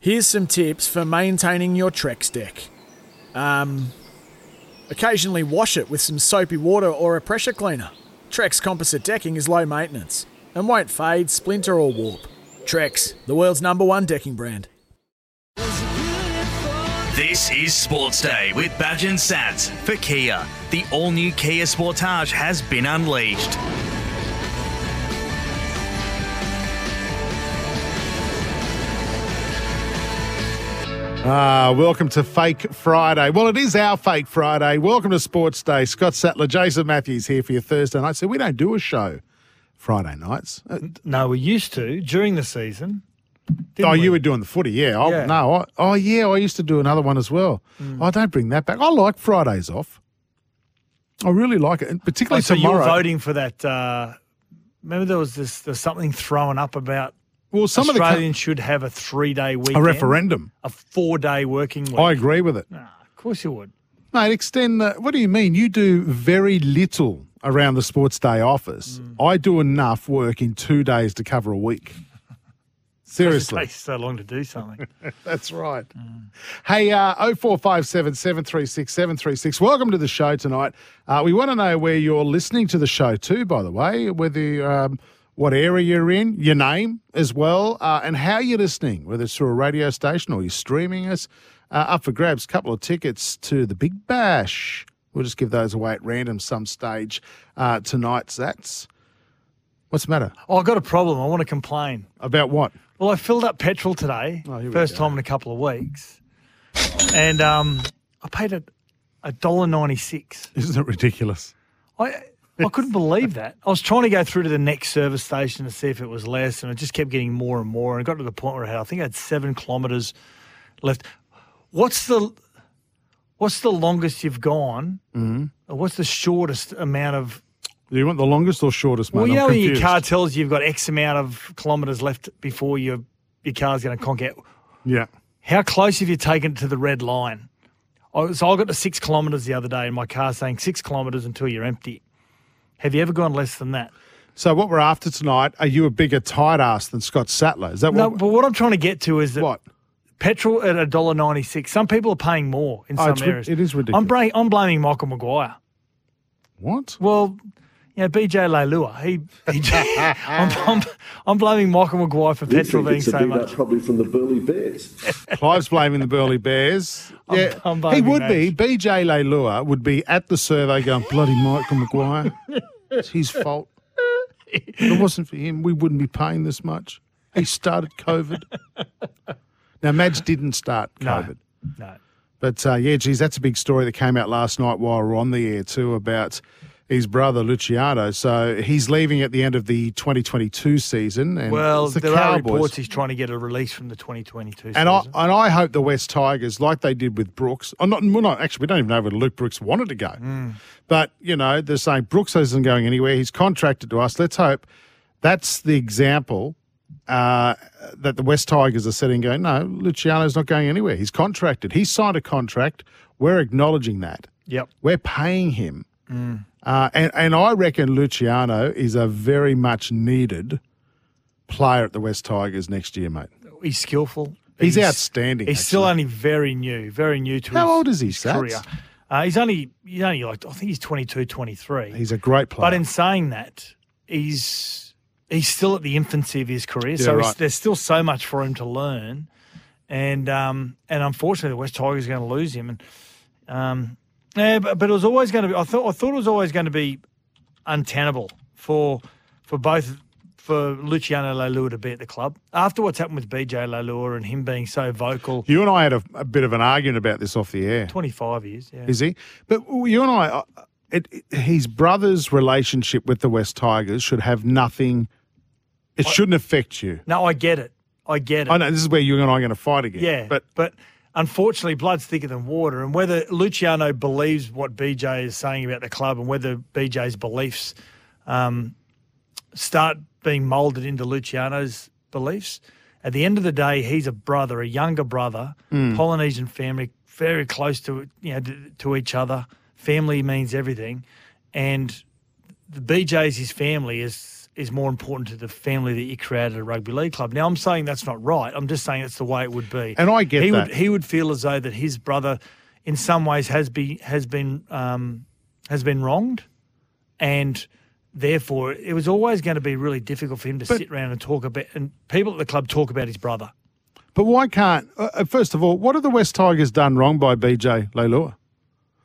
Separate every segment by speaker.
Speaker 1: Here's some tips for maintaining your Trex deck. Um, occasionally wash it with some soapy water or a pressure cleaner. Trex composite decking is low maintenance and won't fade, splinter, or warp. Trex, the world's number one decking brand.
Speaker 2: This is Sports Day with Badge and Sats for Kia. The all new Kia Sportage has been unleashed.
Speaker 3: Ah, welcome to Fake Friday. Well, it is our Fake Friday. Welcome to Sports Day. Scott Sattler, Jason Matthews here for your Thursday night. So we don't do a show Friday nights. Uh,
Speaker 4: No, we used to during the season.
Speaker 3: oh,
Speaker 4: we?
Speaker 3: you were doing the footy, yeah. Oh,
Speaker 4: Yeah.
Speaker 3: No, I, oh yeah, I used to do another one as well. Oh, don't bring that back. I like Fridays off. I really like it, and
Speaker 4: Oh,
Speaker 3: particularly
Speaker 4: so you
Speaker 3: tomorrow.
Speaker 4: were voting for that. Uh, remember, there was this. There's something thrown up about
Speaker 3: well, some of the
Speaker 4: Australians should have a three day
Speaker 3: co-
Speaker 4: weekend,
Speaker 3: a referendum.
Speaker 4: a four day working week.
Speaker 3: I agree with it,
Speaker 4: Ah, of course you would.
Speaker 3: mate. Extend. The, what do you mean? You do very little around the Sports Day office.
Speaker 4: Mm.
Speaker 3: I do enough work in two days to cover a week.
Speaker 4: It
Speaker 3: Seriously.
Speaker 4: takes so long to do something.
Speaker 3: That's right. Hey, uh, 0457 736 736. Welcome to the show tonight. Uh, we want to know where you're listening to the show too, by the way, whether um, what area you're in, your name as well, uh, and how you're listening, whether it's through a radio station or you're streaming us. Uh, up for grabs, a couple of tickets to the Big Bash. We'll just give those away at random some stage uh, tonight. So that's what's the matter?
Speaker 4: oh, I've got a problem. I want to complain.
Speaker 3: About what?
Speaker 4: Well, I filled up petrol today,
Speaker 3: Oh,
Speaker 4: first time in a couple of weeks, and um, I paid a a dollar ninety six.
Speaker 3: Isn't it ridiculous?
Speaker 4: I I couldn't believe that. I was trying to go through to the next service station to see if it was less, and it just kept getting more and more. And it got to the point where I had, I think I had seven kilometres left. What's the what's the longest you've gone? Mm-hmm. What's the shortest amount of?
Speaker 3: Do you want the longest or shortest, mate?
Speaker 4: well, you know when your car tells you you've got X amount of kilometres left before your your car's going to conk out.
Speaker 3: Yeah.
Speaker 4: How close have you taken it to the red line? I- So I got to six kilometres the other day, and my car's saying six kilometres until you're empty. Have you ever gone less than that?
Speaker 3: So what we're after tonight? Are you a bigger tight ass than Scott Sattler? Is that
Speaker 4: No,
Speaker 3: what?
Speaker 4: but what I'm trying to get to is that
Speaker 3: what?
Speaker 4: petrol at a dollar ninety six. Some people are paying more in
Speaker 3: Oh,
Speaker 4: some
Speaker 3: it's ri-
Speaker 4: areas.
Speaker 3: it is
Speaker 4: I'm,
Speaker 3: ridiculous.
Speaker 4: bra- I'm blaming Michael Maguire.
Speaker 3: What?
Speaker 4: Well, you know, BJ Leilua. He, he I'm, I'm, I'm blaming Michael Maguire for
Speaker 5: You
Speaker 4: petrol
Speaker 5: think
Speaker 4: being
Speaker 5: it's a
Speaker 4: so
Speaker 5: big
Speaker 4: much.
Speaker 5: up probably from the Burleigh Bears.
Speaker 3: Clive's blaming the Burleigh Bears.
Speaker 4: I'm-
Speaker 3: Yeah,
Speaker 4: I'm
Speaker 3: he
Speaker 4: blaming
Speaker 3: would be. BJ Leilua would be at the survey going, bloody Michael Maguire. It's his fault. If it wasn't for him, we wouldn't be paying this much. He started COVID. Now, Madge didn't start
Speaker 4: No.
Speaker 3: COVID.
Speaker 4: No.
Speaker 3: But uh, yeah, geez, that's a big story that came out last night while we are on the air too about his brother Luciano. So he's leaving at the end of the 2022 season. And
Speaker 4: Well,
Speaker 3: the
Speaker 4: there are reports he's trying to get a release from the 2022
Speaker 3: And I
Speaker 4: season.
Speaker 3: and I hope the West Tigers, like they did with Brooks, I'm not, well, not actually, we don't even know where Luke Brooks wanted to go.
Speaker 4: Hmm.
Speaker 3: But you know, they're saying Brooks isn't going anywhere. He's contracted to us. Let's hope that's the example uh, that the West Tigers are setting. Going, no, Luciano's not going anywhere. He's contracted. He's signed a contract. We're acknowledging that.
Speaker 4: Yep.
Speaker 3: We're paying him.
Speaker 4: Hmm.
Speaker 3: Uh, and, and I reckon Luciano is a very much needed player at the West Tigers next year, mate.
Speaker 4: He's skillful.
Speaker 3: He's outstanding,
Speaker 4: He's still only very new, very new to
Speaker 3: How
Speaker 4: his,
Speaker 3: old is he,
Speaker 4: his
Speaker 3: Sats?
Speaker 4: career. Uh, he's only he's only like I think he's 22, 23.
Speaker 3: He's a great player.
Speaker 4: but in saying that, he's he's still at the infancy of his career, so
Speaker 3: Yeah,
Speaker 4: he's,
Speaker 3: right.
Speaker 4: there's still so much for him to learn. And um, and unfortunately, the West Tigers are going to lose him. And um, yeah, but, but it was always going to be. I thought I thought it was always going to be untenable for for both for Luciano Leilua to be at the club after what's happened with BJ Leilua and him being so vocal.
Speaker 3: you and I had a, a bit of an argument about this off the air.
Speaker 4: Twenty five years, yeah.
Speaker 3: Is he? But you and I, uh, it, it- his brother's relationship with the West Tigers should have nothing. It shouldn't affect you.
Speaker 4: No, I get it. I get it.
Speaker 3: I know this is where you and I are going to fight again.
Speaker 4: Yeah,
Speaker 3: but
Speaker 4: but unfortunately, blood's thicker than water. And whether Luciano believes what BJ is saying about the club, and whether BJ's beliefs um, start being moulded into Luciano's beliefs, at the end of the day, he's a brother, a younger brother, Polynesian family, very close to you know to, to each other. Family means everything, and the BJ's his family is is more important to the family that you created at a rugby league club. Now I'm saying that's not right. I'm just saying it's the way it would be.
Speaker 3: And I get
Speaker 4: he
Speaker 3: that.
Speaker 4: Would, he would feel as though that his brother, in some ways, has be has been um, has been wronged, and therefore it was always going to be really difficult for him to sit around and talk about. And people at the club talk about his brother.
Speaker 3: but why can't? Uh, uh, first of all, what have the West Tigers done wrong by BJ Leilua?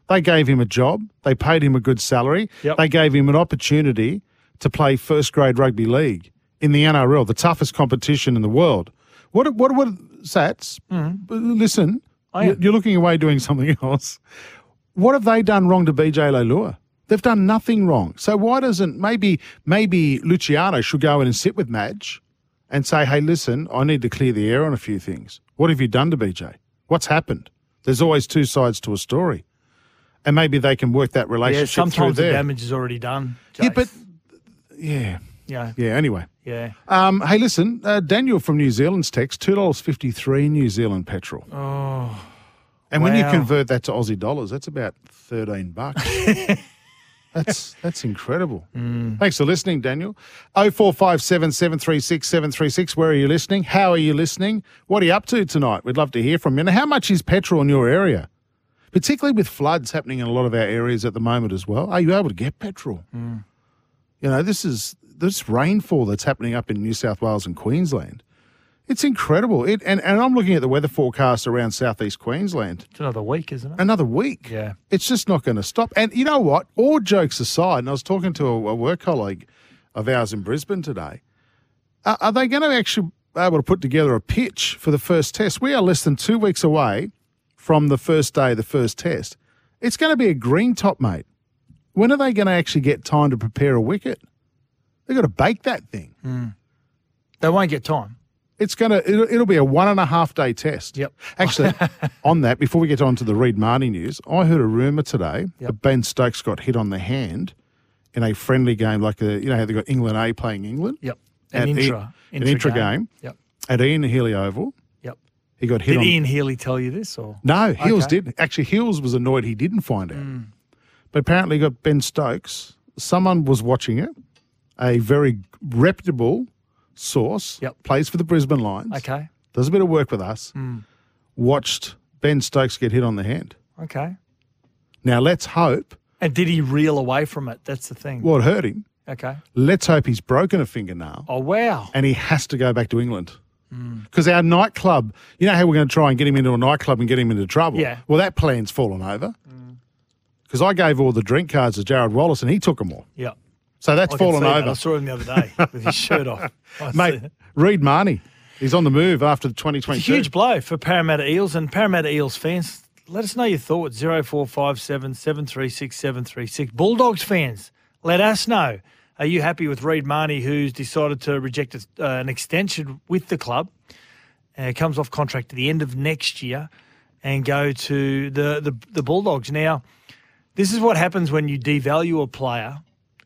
Speaker 3: They gave him a job. They paid him a good salary.
Speaker 4: Yep.
Speaker 3: They gave him an opportunity to play first grade rugby league in the NRL, the toughest competition in the world. What? What? What? Sats, mm-hmm. listen.
Speaker 4: I
Speaker 3: you-
Speaker 4: am.
Speaker 3: You're looking away doing something else. What have they done wrong to BJ Leilua? They've done nothing wrong. So why doesn't maybe maybe Luciano should go in and sit with Madge and say, "Hey, listen, I need to clear the air on a few things. What have you done to BJ? What's happened? There's always two sides to a story." And maybe they can work that relationship.
Speaker 4: Yeah,
Speaker 3: sometimes
Speaker 4: the damage is already done.
Speaker 3: Yeah, but yeah,
Speaker 4: yeah,
Speaker 3: yeah. Anyway,
Speaker 4: yeah.
Speaker 3: um, hey, listen, uh, Daniel from New Zealand's text two dollars fifty three New Zealand petrol. Oh, and when you convert that to Aussie dollars, that's about thirteen bucks. that's that's incredible. Thanks for listening, Daniel. Oh four five seven seven three six seven three six. Where are you listening? How are you listening? What are you up to tonight? We'd love to hear from you. And how much is petrol in your area? Particularly with floods happening in a lot of our areas at the moment as well. Are you able to get petrol? You know, this is this rainfall that's happening up in New South Wales and Queensland. It's incredible. It and, and I'm looking at the weather forecast around southeast Queensland.
Speaker 4: It's another week, isn't it?
Speaker 3: Another week.
Speaker 4: Yeah.
Speaker 3: It's just not going to stop. And you know what? All jokes aside, and I was talking to a, a work colleague of ours in Brisbane today. Are, are they going to actually be able to put together a pitch for the first test? We are less than two weeks away from the first day of the first test. It's going to be a green top, mate. When are they going to actually get time to prepare a wicket? They've got to bake that thing.
Speaker 4: They won't get time.
Speaker 3: It's going to, it'll, it'll be a one and a half day test.
Speaker 4: Yep.
Speaker 3: Actually, on that, before we get on to the Reed Mahoney news, I heard a rumour today
Speaker 4: Yep.
Speaker 3: that Ben Stokes got hit on the hand in a friendly game, like a, you know how they got England A playing England?
Speaker 4: Yep. An
Speaker 3: At E-
Speaker 4: intra,
Speaker 3: an intra game.
Speaker 4: Yep.
Speaker 3: At Ian Healy Oval.
Speaker 4: Yep.
Speaker 3: He got hit
Speaker 4: Did
Speaker 3: on.
Speaker 4: Ian Healy tell you this or?
Speaker 3: No, Hills
Speaker 4: Okay.
Speaker 3: did. Actually, Hills was annoyed he didn't find out.
Speaker 4: Hmm.
Speaker 3: But apparently, got Ben Stokes. Someone was watching it. A very reputable source.
Speaker 4: Yep.
Speaker 3: Plays for the Brisbane Lions.
Speaker 4: Okay.
Speaker 3: Does a bit of work with us.
Speaker 4: Hmm.
Speaker 3: Watched Ben Stokes get hit on the hand.
Speaker 4: Okay.
Speaker 3: Now let's hope.
Speaker 4: And did he reel away from it? That's the thing.
Speaker 3: Well, it hurt him.
Speaker 4: Okay.
Speaker 3: Let's hope he's broken a fingernail
Speaker 4: Oh wow.
Speaker 3: and he has to go back to England.
Speaker 4: Hmm.
Speaker 3: Because our nightclub, you know how we're going to try and get him into a nightclub and get him into trouble?
Speaker 4: Yeah.
Speaker 3: Well, that plan's fallen over. Because I gave all the drink cards to Jared Wallace and he took them all.
Speaker 4: Yeah.
Speaker 3: So that's
Speaker 4: I
Speaker 3: fallen
Speaker 4: see that.
Speaker 3: over.
Speaker 4: I saw him the other day with his shirt off. I
Speaker 3: Mate. Reed Mahoney. He's on the move after the 2022.
Speaker 4: It's a huge blow for Parramatta Eels and Parramatta Eels fans. Let us know your thoughts. 0457 736 736. Bulldogs fans, let us know. Are you happy with Reed Mahoney, who's decided to reject a, uh, an extension with the club? Uh, comes off contract at the end of next year and go to the, the, the Bulldogs. Now, this is what happens when you devalue a player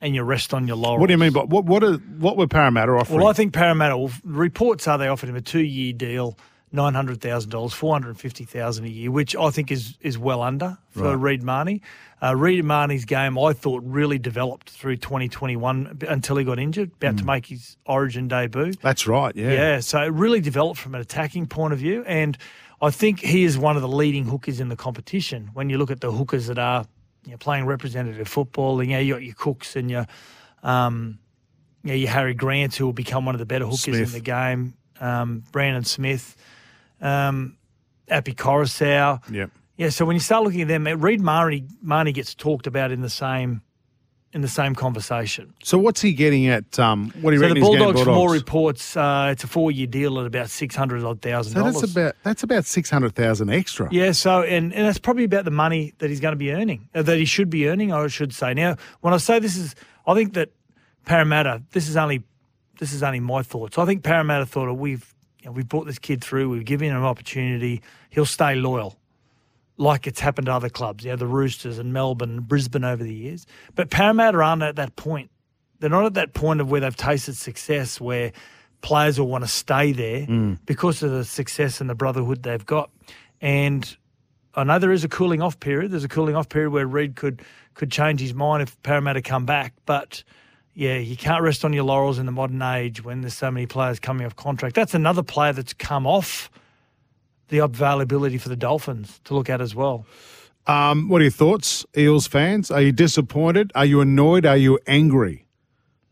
Speaker 4: and you rest on your laurels.
Speaker 3: What do you mean? By, what, what, are, what were Parramatta offering?
Speaker 4: Well, I think Parramatta. Well, reports are they offered him a two-year deal, nine hundred thousand dollars, four hundred fifty thousand a year, which I think is is well under for Reed Mahoney. Uh, Reed Mahoney's game, I thought, really developed through twenty twenty one until he got injured, about to make his Origin debut.
Speaker 3: That's right, yeah.
Speaker 4: Yeah, so it really developed from an attacking point of view, and I think he is one of the leading hookers in the competition. When you look at the hookers that are you know, playing representative football, and you know, you got your Cooks and your, um, you know, your Harry Grant, who will become one of the better hookers
Speaker 3: Smith.
Speaker 4: in the game. Um, Brandon Smith, um, Api Koroisau.
Speaker 3: Yep.
Speaker 4: Yeah, so when you start looking at them, Reed Mahoney, Mahoney gets talked about in the same in the same conversation.
Speaker 3: So what's he getting at? Um, what do you
Speaker 4: So the
Speaker 3: reckon he's getting at
Speaker 4: Bulldogs, from all reports, uh, it's a four-year deal at about six hundred odd thousand
Speaker 3: So that's about that's about six hundred thousand extra.
Speaker 4: yeah, so and, and that's probably about the money that he's going to be earning, uh, that he should be earning, I should say. Now, when I say this is, I think that Parramatta, this is only, this is only my thoughts. I think Parramatta thought, oh, we've, you know, we've brought this kid through, we've given him an opportunity, he'll stay loyal, like it's happened to other clubs, you know, the Roosters and Melbourne, Brisbane over the years. But Parramatta aren't at that point. They're not at that point of where they've tasted success, where players will want to stay there hmm. because of the success and the brotherhood they've got. And I know there is a cooling off period. There's a cooling off period where Reed could could change his mind if Parramatta come back, but yeah, you can't rest on your laurels in the modern age when there's so many players coming off contract. That's another player that's come off the availability for the Dolphins to look at as well.
Speaker 3: Um, what are your thoughts, Eels fans? Are you disappointed? Are you annoyed? Are you angry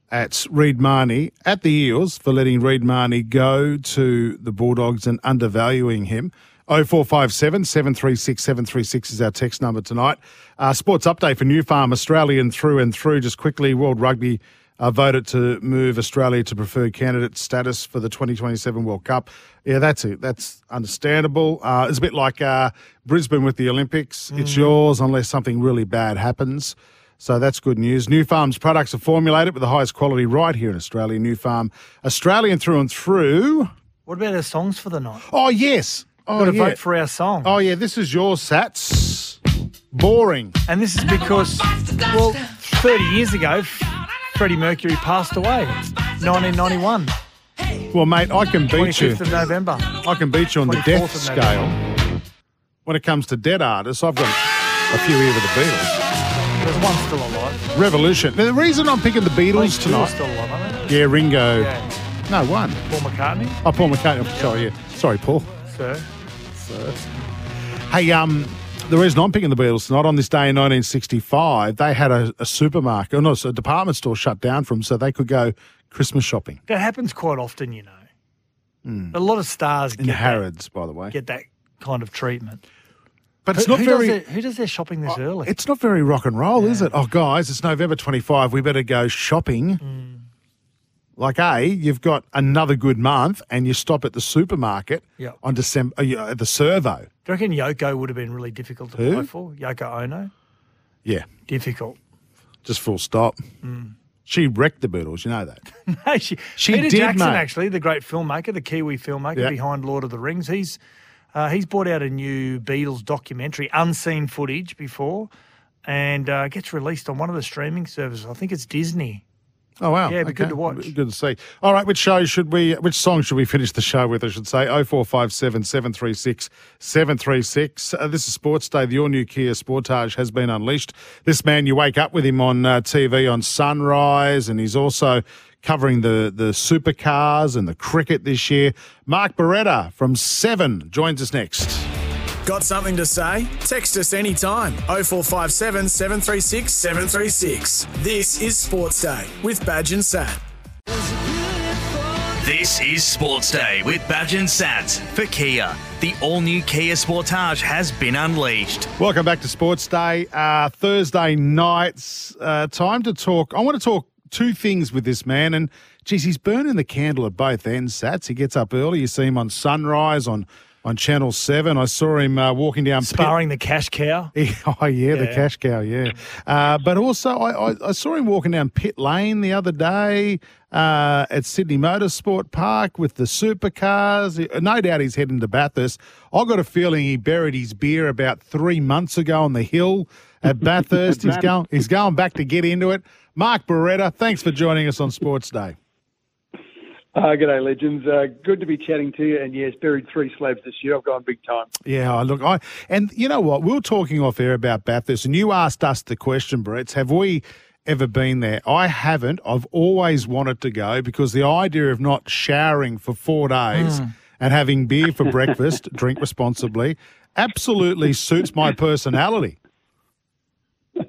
Speaker 3: at Reed Mahoney, at the Eels, for letting Reed Mahoney go to the Bulldogs and undervaluing him? 0457 736 736 is our text number tonight. Uh, sports update for Nufarm, Australian through and through. Just quickly, World Rugby uh, voted to move Australia to preferred candidate status for the 2027 World Cup. Yeah, that's it. That's understandable. Uh, it's a bit like uh, Brisbane with the Olympics. It's yours unless something really bad happens. So that's good news. Nufarm's products are formulated with the highest quality right here in Australia. New Farm, Australian through and through.
Speaker 4: What about our songs for the night?
Speaker 3: Oh, yes. Oh,
Speaker 4: Got to
Speaker 3: yeah.
Speaker 4: vote for our song.
Speaker 3: Oh, yeah, this is your Sats. Boring.
Speaker 4: And this is because, well, 30 years ago, Freddie Mercury passed away, 1991,
Speaker 3: Well, mate, I can beat you.
Speaker 4: 25th of November.
Speaker 3: I can beat you on the death scale. When it comes to dead artists, I've got a few here with the Beatles.
Speaker 4: There's one still alive.
Speaker 3: Revolution. Now, the reason I'm picking the Beatles tonight.
Speaker 4: still alive, aren't they?
Speaker 3: Yeah, Ringo.
Speaker 4: Yeah.
Speaker 3: No, one.
Speaker 4: Paul McCartney,
Speaker 3: Oh, Paul McCartney. Sorry, yeah. Sorry, Paul.
Speaker 4: Sir. Sir.
Speaker 3: Hey, um, the reason I'm picking the Beatles tonight, on this day in 1965, they had a, a supermarket, or not, a department store shut down for them so they could go Christmas shopping.
Speaker 4: That happens quite often, you know. A lot of stars
Speaker 3: In
Speaker 4: get that,
Speaker 3: Harrods, by the way.
Speaker 4: get that kind of treatment.
Speaker 3: But it's
Speaker 4: who,
Speaker 3: not
Speaker 4: who
Speaker 3: very.
Speaker 4: does their, who does their shopping this early?
Speaker 3: It's not very rock and roll, is it? Oh, guys, it's November 25. We better go shopping.
Speaker 4: Mm.
Speaker 3: Like, A, you've got another good month and you stop at the supermarket
Speaker 4: Yep.
Speaker 3: on December, uh, at the servo.
Speaker 4: Do you reckon Yoko would have been really difficult to
Speaker 3: Who?
Speaker 4: apply for? Yoko Ono?
Speaker 3: Yeah,
Speaker 4: Difficult.
Speaker 3: just full stop.
Speaker 4: Mm.
Speaker 3: She wrecked the Beatles, you know that.
Speaker 4: No, she,
Speaker 3: She
Speaker 4: Peter
Speaker 3: did,
Speaker 4: Jackson,
Speaker 3: mate.
Speaker 4: actually, the great filmmaker, the Kiwi filmmaker
Speaker 3: Yeah.
Speaker 4: behind Lord of the Rings, he's uh, he's brought out a new Beatles documentary, unseen footage before, and uh, gets released on one of the streaming services. I think it's Disney.
Speaker 3: Oh wow!
Speaker 4: Yeah, it'd be good to watch.
Speaker 3: Good to see. All right, which show should we? Which song should we finish the show with? I should say. Oh four five seven seven three six seven three six. Uh, This is Sports Day. The all new Kia Sportage has been unleashed. This man, you wake up with him on uh, TV on Sunrise, and he's also covering the the supercars and the cricket this year. Mark Beretta from Seven joins us next.
Speaker 1: Got something to say? Text us anytime. 0457 736 736. This is Sports Day with Badge and Sat.
Speaker 2: This is Sports Day with Badge and Sats for Kia. The all new Kia Sportage has been unleashed.
Speaker 3: Welcome back to Sports Day. Uh, Thursday nights, uh, time to talk. I want to talk two things with this man. And, geez, he's burning the candle at both ends, Sats. He gets up early. You see him on Sunrise on, on Channel 7. I saw him uh, walking down Pitt-
Speaker 4: Sparring the cash cow.
Speaker 3: oh yeah, the cash cow, yeah. Uh, but also, I, I, I saw him walking down Pit Lane the other day uh, at Sydney Motorsport Park with the supercars. No doubt he's heading to Bathurst. I got a feeling he buried his beer about three months ago on the hill at Bathurst. he's going, he's going back to get into it. Mark Beretta, thanks for joining us on Sports Day.
Speaker 6: Uh, g'day, legends. Uh, good to be chatting to you. And yes, buried three slabs this year. I've gone big time.
Speaker 3: Yeah, I look, I and you know what? We were talking off air about Bathurst, and you asked us the question, Brett. Have we ever been there? I haven't. I've always wanted to go because the idea of not showering for four days and having beer for breakfast, drink responsibly, absolutely suits my personality.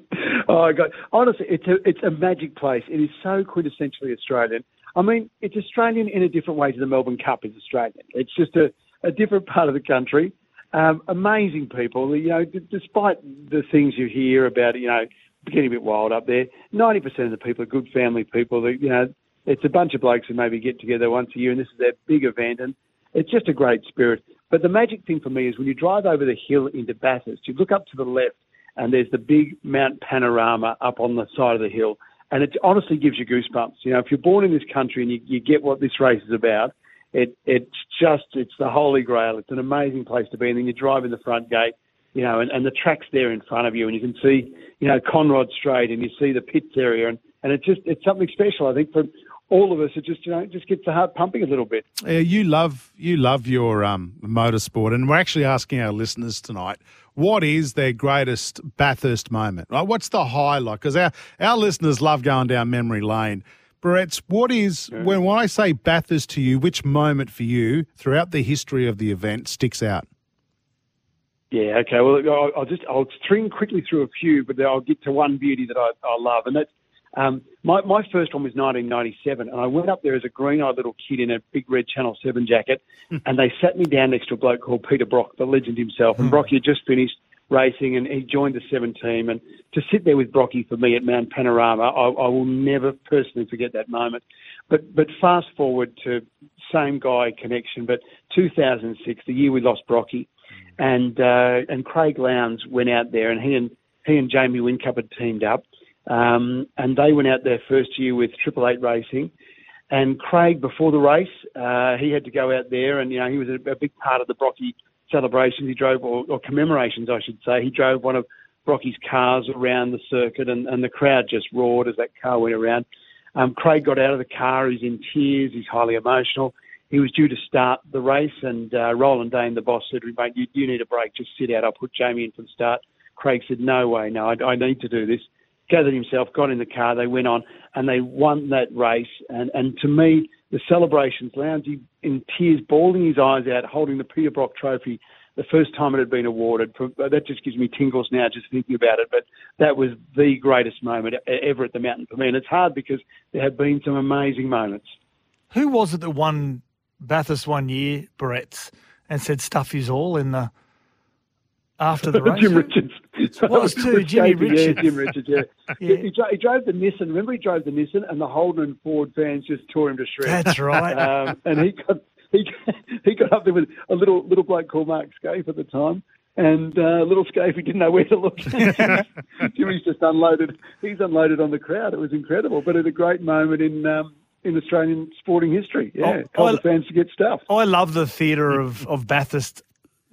Speaker 6: Oh, God. Honestly, it's a, it's a magic place. It is so quintessentially Australian. I mean, it's Australian in a different way to the Melbourne Cup is Australian. It's just a, a different part of the country. Um, amazing people. You know, d- despite the things you hear about, you know, getting a bit wild up there, 90% of the people are good family people. That, you know, it's a bunch of blokes who maybe get together once a year and this is their big event and it's just a great spirit. But the magic thing for me is when you drive over the hill into Bathurst, you look up to the left and there's the big Mount Panorama up on the side of the hill. And it honestly gives you goosebumps. You know, if you're born in this country and you, you get what this race is about, it it's just it's the holy grail. It's an amazing place to be, and then you drive in the front gate, you know, and, and the track's there in front of you, and you can see, you know, Conrod Straight, and you see the pits area, and and it's just it's something special. I think for all of us, it just you know just gets the heart pumping a little bit.
Speaker 3: Yeah, you love you love your um, motorsport, and we're actually asking our listeners tonight what is their greatest Bathurst moment. Right, what's the highlight? Because our our listeners love going down memory lane. Brett, what is when when I say Bathurst to you? Which moment for you throughout the history of the event sticks out?
Speaker 6: Yeah, okay. Well, I'll, I'll just I'll string quickly through a few, but I'll get to one beauty that I, I love, and that's um, my my first one was 1997, and I went up there as a green-eyed little kid in a big red Channel Seven jacket, and they sat me down next to a bloke called Peter Brock, the legend himself, and Brocky had just finished racing, and he joined the seven team, and to sit there with Brocky for me at Mount Panorama, I, I will never personally forget that moment. But but fast forward to same guy connection, but 2006, the year we lost Brocky, and uh, and Craig Lowndes went out there, and he and he and Jamie Whincup had teamed up, um, and they went out there first year with Triple Eight Racing. And Craig, before the race, uh, he had to go out there, and you know he was a, a big part of the Brocky celebrations. He drove, or, or commemorations, I should say. He drove one of Brocky's cars around the circuit, and, and the crowd just roared as that car went around. Um, Craig got out of the car. He's in tears. He's highly emotional. He was due to start the race, and uh, Roland Dane, the boss, said, "Mate, you, you need a break. Just sit out. I'll put Jamie in for the start." Craig said, "No way, no. I, I need to do this." Gathered himself, got in the car. They went on, and they won that race. And and to me, the celebrations, Lowndes in tears, bawling his eyes out, holding the Peter Brock Trophy. The first time it had been awarded, that just gives me tingles now just thinking about it. But that was the greatest moment ever at the mountain for me, and it's hard because there have been some amazing moments.
Speaker 4: Who was it that won Bathurst one year, Barrett's, and said stuff is all in the after the race?
Speaker 6: Jim Richards.
Speaker 4: It was too, Jimmy Richards.
Speaker 6: Yeah, Jim Richards, yeah.
Speaker 4: Yeah.
Speaker 6: He, dro- he drove the Nissan. Remember, he drove the Nissan, and the Holden and Ford fans just tore him to shreds.
Speaker 4: That's right.
Speaker 6: um, and he got he he got up there with a little little bloke called Mark Skaife at the time. And uh, little Skaife, he didn't know where to look. Jimmy's just unloaded. He's unloaded on the crowd. It was incredible, but it's a great moment in um, in Australian sporting history. Yeah,
Speaker 4: Oh, I-
Speaker 6: the fans to get stuff.
Speaker 4: I love the theatre of, of Bathurst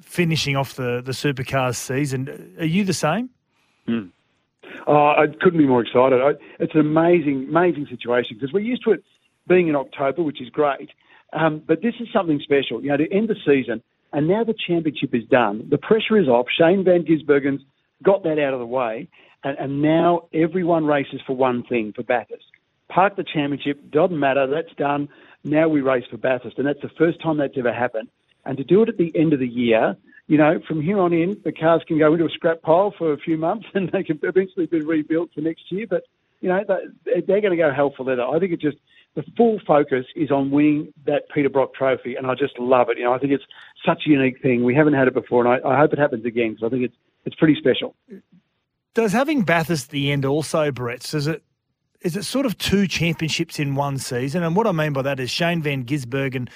Speaker 4: finishing off the, the supercars season. Are you the same?
Speaker 6: Oh, I couldn't be more excited. I, it's an amazing, amazing situation because we're used to it being in October, which is great. Um, but this is something special. You know, to end the season, and now the championship is done. The pressure is off. Shane Van Gisbergen's got that out of the way, and, and now everyone races for one thing for Bathurst. Park the championship doesn't matter. That's done. Now we race for Bathurst, and that's the first time that's ever happened. And to do it at the end of the year, you know, from here on in, the cars can go into a scrap pile for a few months, and they can eventually be rebuilt for next year. But you know, they- they're going to go hell for leather. I think it just the full focus is on winning that Peter Brock Trophy, and I just love it. You know, I think it's such a unique thing. We haven't had it before, and I, I hope it happens again because I think it's it's pretty special.
Speaker 4: Does having Bathurst at the end also, Brett, does it is it sort of two championships in one season? And what I mean by that is Shane Van Gisbergen,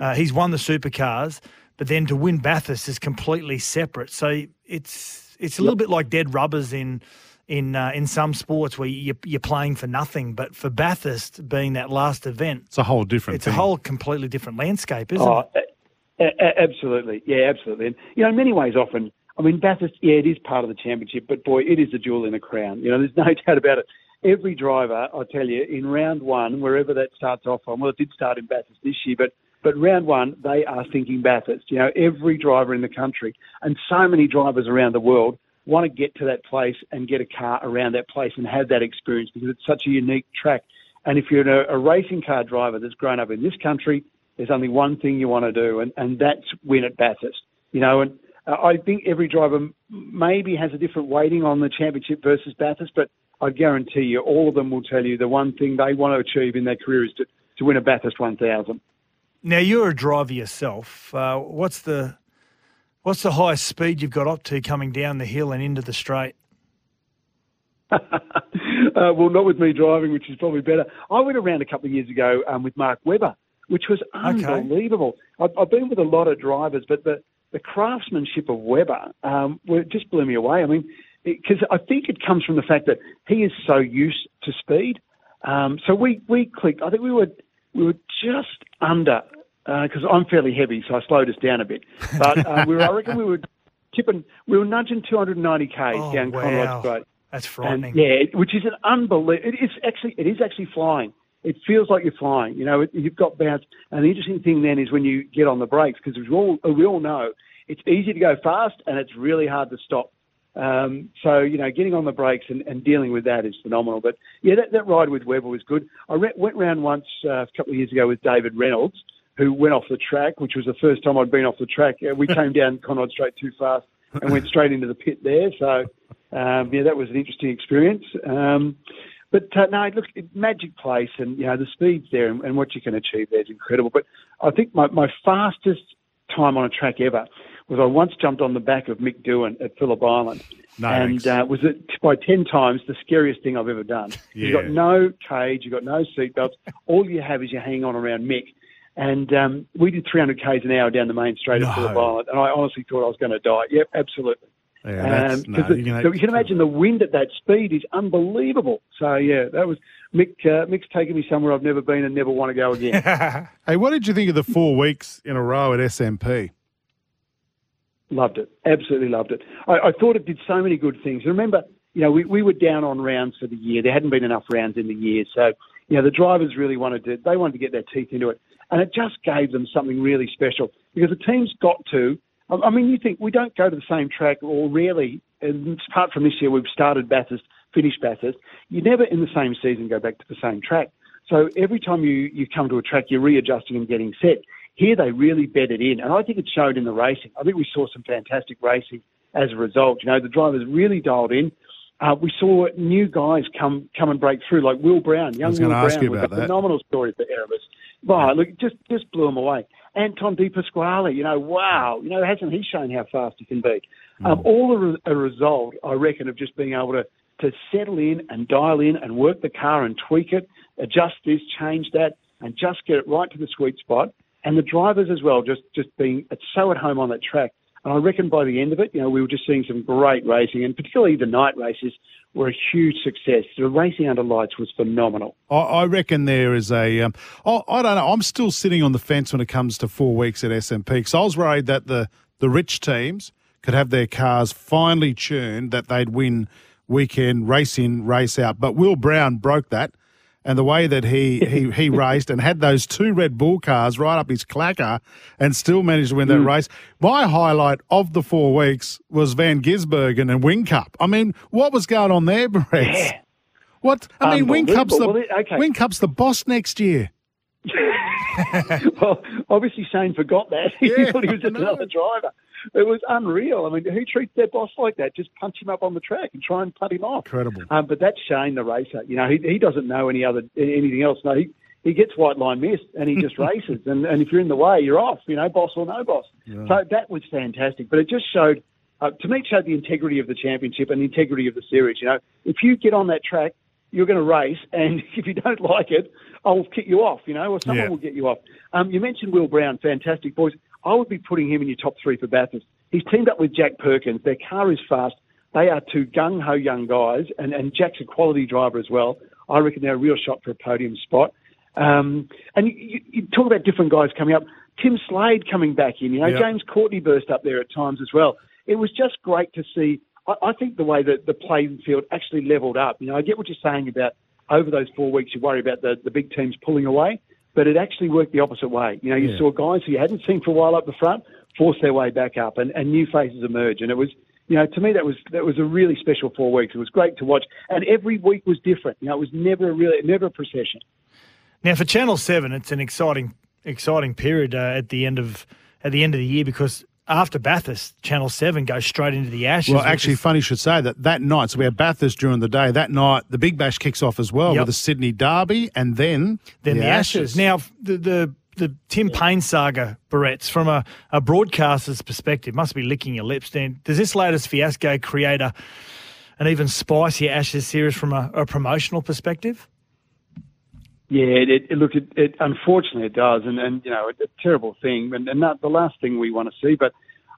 Speaker 4: uh, he's won the supercars, but then to win Bathurst is completely separate. So it's it's a little bit like dead rubbers in in uh, in some sports where you, you're playing for nothing, but for Bathurst being that last event,
Speaker 3: It's a whole different
Speaker 4: it's a whole completely different landscape, isn't
Speaker 6: Oh,
Speaker 4: it?
Speaker 6: a- a- absolutely. Yeah, absolutely. And, you know, in many ways, often, I mean, Bathurst, yeah, it is part of the championship, but boy, it is a jewel in the crown. You know, there's no doubt about it. Every driver, I tell you, in round one, wherever that starts off on, well, it did start in Bathurst this year, but but round one, they are thinking Bathurst. You know, every driver in the country and so many drivers around the world want to get to that place and get a car around that place and have that experience because it's such a unique track. And if you're a, a racing car driver that's grown up in this country, there's only one thing you want to do, and, and that's win at Bathurst. You know, and uh, I think every driver maybe has a different weighting on the championship versus Bathurst, but I guarantee you, all of them will tell you the one thing they want to achieve in their career is to, to win a Bathurst 1000.
Speaker 4: Now you're a driver yourself. Uh, what's the what's the highest speed you've got up to coming down the hill and into the straight?
Speaker 6: uh, well, not with me driving, which is probably better. I went around a couple of years ago um, with Mark Webber, which was unbelievable. I've, I've been with a lot of drivers, but the, the craftsmanship of Webber um, just blew me away. I mean, because I think it comes from the fact that he is so used to speed. Um, so we, we clicked. I think we were we were just under because I'm fairly heavy, so I slowed us down a bit. But uh, we were, I reckon we were tipping, we were nudging 290 k's
Speaker 4: Oh,
Speaker 6: down
Speaker 4: wow.
Speaker 6: Conrod Straight.
Speaker 4: That's
Speaker 6: And
Speaker 4: frightening.
Speaker 6: yeah, which is an unbelievable. It is actually it is actually flying. It feels like you're flying. You know, it, you've got bounce. And the interesting thing then is when you get on the brakes, because we all we all know it's easy to go fast and it's really hard to stop. Um, so you know, getting on the brakes and, and dealing with that is phenomenal. But yeah, that, that ride with Webber was good. I re- went round once uh, a couple of years ago with David Reynolds, who went off the track, which was the first time I'd been off the track. Uh, we came down Conrod Straight too fast and went straight into the pit there. So um, yeah, that was an interesting experience. Um, but uh, no, look, magic place, and you know the speeds there, and, and what you can achieve there is incredible. But I think my, my fastest time on a track ever was I once jumped on the back of Mick Doohan at Phillip Island,
Speaker 3: No,
Speaker 6: and
Speaker 3: thanks.
Speaker 6: uh, was it by ten times the scariest thing I've ever done. You've got no cage, you've got no seatbelts. All you have is you hang on around Mick. And um, we did 300 k's an hour down the main straight
Speaker 3: No.
Speaker 6: at Phillip Island, and I honestly thought I was going to die. Yep, absolutely.
Speaker 3: Yeah, that's,
Speaker 6: Um,
Speaker 3: no,
Speaker 6: 'cause the-
Speaker 3: you can-
Speaker 6: so you can imagine the wind at that speed is unbelievable. So yeah, that was Mick. Uh, Mick's taken me somewhere I've never been and never want to go again.
Speaker 3: Hey, what did you think of the four weeks in a row at SMP?
Speaker 6: Loved it, absolutely loved it. I, I thought it did so many good things. Remember, you know, we, we were down on rounds for the year. There hadn't been enough rounds in the year, so you know the drivers really wanted to. They wanted to get their teeth into it, and it just gave them something really special because the teams got to. I mean, you think we don't go to the same track, or rarely. And apart from this year, we've started Bathurst, finished Bathurst. You never in the same season go back to the same track. So every time you, you come to a track, you're readjusting and getting set. Here they really bedded in, and I think it showed in the racing. I think we saw some fantastic racing as a result. You know, the drivers really dialed in. Uh, we saw new guys come come and break through, like Will Brown, young
Speaker 3: was
Speaker 6: Will Brown,
Speaker 3: you
Speaker 6: with a
Speaker 3: that.
Speaker 6: phenomenal story for Erebus. Wow, look, just just blew him away. Anton De Pasquale, you know, wow, you know, hasn't he shown how fast he can be? Um, all a, re- a result, I reckon, of just being able to to settle in and dial in and work the car and tweak it, adjust this, change that, and just get it right to the sweet spot. And the drivers as well, just just being so at home on that track. And I reckon by the end of it, you know, we were just seeing some great racing, and particularly the night races were a huge success. The racing under lights was phenomenal.
Speaker 3: I, I reckon there is a. Um, I, don't know. I'm still sitting on the fence when it comes to four weeks at SMP because I was worried that the the rich teams could have their cars finely tuned that they'd win weekend race in race out. But Will Brown broke that. And the way that he, he, he raced and had those two Red Bull cars right up his clacker and still managed to win that mm. race. My highlight of the four weeks was Van Gisbergen and Whincup. I mean, what was going on there, Brett? What I mean, Whincup's the.
Speaker 6: Well, okay.
Speaker 3: Whincup's the boss next year.
Speaker 6: well, obviously Shane forgot that. he
Speaker 3: Yeah,
Speaker 6: thought he was just another driver. It was unreal. I mean, who treats their boss like that? Just punch him up on the track and try and punt him off.
Speaker 3: Incredible.
Speaker 6: Um, but that's Shane, the racer. You know, he, he doesn't know any other anything else. No, he he gets white line missed and he just races. And and if you're in the way, you're off. You know, boss or no boss. So that was fantastic. But it just showed. Uh, to me, it showed the integrity of the championship and the integrity of the series. You know, if you get on that track, you're going to race, and if you don't like it, I'll kick you off. You know, or someone
Speaker 3: Yeah.
Speaker 6: will get you off. Um, you mentioned Will Brown, fantastic boys. I would be putting him in your top three for Bathurst. He's teamed up with Jack Perkins. Their car is fast. They are two gung ho young guys, and, and Jack's a quality driver as well. I reckon they're a real shot for a podium spot. Um, and you, you, talk about different guys coming up. Tim Slade coming back in. You know,
Speaker 3: Yep.
Speaker 6: James Courtney burst up there at times as well. It was just great to see. I, I think the way that the playing field actually levelled up. You know, I get what you're saying about over those four weeks you worry about the, the big teams pulling away, but it actually worked the opposite way. You know, you
Speaker 3: Yeah.
Speaker 6: saw guys who you hadn't seen for a while up the front force their way back up, and, and new faces emerge. And it was, you know, to me that was that was a really special four weeks. It was great to watch, and every week was different. You know, it was never a really never a procession.
Speaker 4: Now for Channel Seven, it's an exciting, exciting period uh, at the end of at the end of the year because after Bathurst, Channel Seven goes straight into the Ashes.
Speaker 3: Well, actually,
Speaker 4: is-
Speaker 3: funny you should say that. That night, so we have Bathurst during the day. That night, the Big Bash kicks off as well
Speaker 4: Yep.
Speaker 3: with the Sydney Derby, and then
Speaker 4: then the, Ashes. Now the the the Tim Paine saga, Barrett's from a, a broadcaster's perspective, must be licking your lips. Then does this latest fiasco create a an even spicier Ashes series from a, a promotional perspective?
Speaker 6: Yeah, it, it, look, it, it, unfortunately it does, and, and you know, it's a terrible thing, and, and not the last thing we want to see. But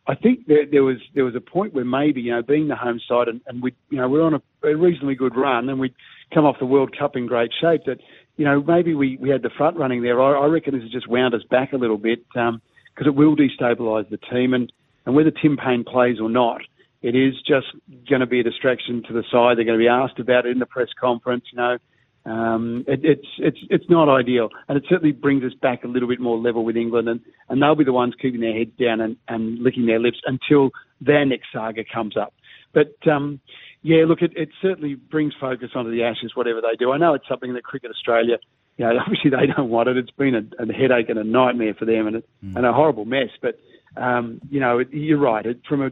Speaker 6: I think there, there was there was a point where maybe you know, being the home side, and, and we, you know, we're on a, a reasonably good run, and we'd come off the World Cup in great shape. That you know, maybe we, we had the front running there. I, I reckon this has just wound us back a little bit um, because it will destabilise the team. And, and whether Tim Paine plays or not, it is just going to be a distraction to the side. They're going to be asked about it in the press conference. You know, um, it, it's it's it's not ideal, and it certainly brings us back a little bit more level with England, and, and they'll be the ones keeping their heads down and, and licking their lips until their next saga comes up. But um, yeah, look, it, it certainly brings focus onto the Ashes, whatever they do. I know it's something that Cricket Australia, you know, obviously they don't want it. It's been a, a headache and a nightmare for them, and it, mm. and a horrible mess. But um, you know, it, you're right. It, from a